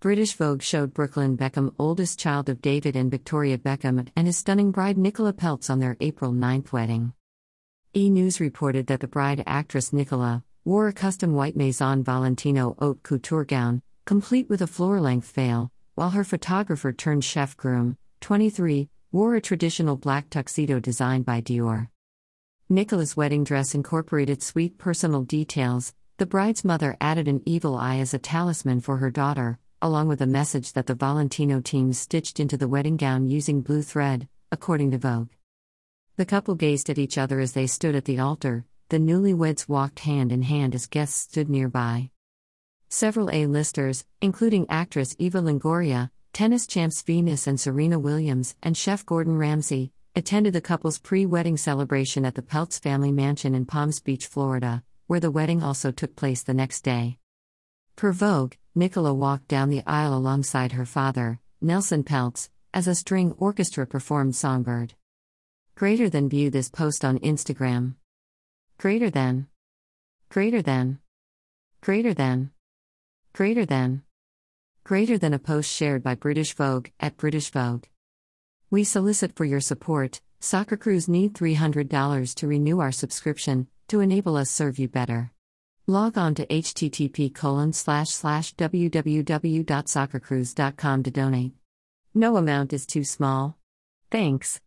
British Vogue showed Brooklyn Beckham, oldest child of David and Victoria Beckham, and his stunning bride Nicola Peltz on their April 9th wedding. E! News reported that the bride actress Nicola wore a custom white Maison Valentino haute couture gown, complete with a floor length veil, while her photographer turned chef groom, 23, wore a traditional black tuxedo designed by Dior. Nicola's wedding dress incorporated sweet personal details. The bride's mother added an evil eye as a talisman for her daughter, along with a message that the Valentino team stitched into the wedding gown using blue thread, according to Vogue. The couple gazed at each other as they stood at the altar, the newlyweds walked hand in hand as guests stood nearby. Several A-listers, including actress Eva Longoria, tennis champs Venus and Serena Williams, and chef Gordon Ramsay, attended the couple's pre-wedding celebration at the Peltz family mansion in Palms Beach, Florida, where the wedding also took place the next day. Per Vogue, Nicola walked down the aisle alongside her father, Nelson Peltz, as a string orchestra performed Songbird. Greater than view this post on Instagram. Greater than. Greater than. Greater than. Greater than. Greater than a post shared by British Vogue at British Vogue. We solicit for your support. Soccer Cruz need $300 to renew our subscription to enable us serve you better. Log on to http www.soccercruz.com to donate. No amount is too small. Thanks.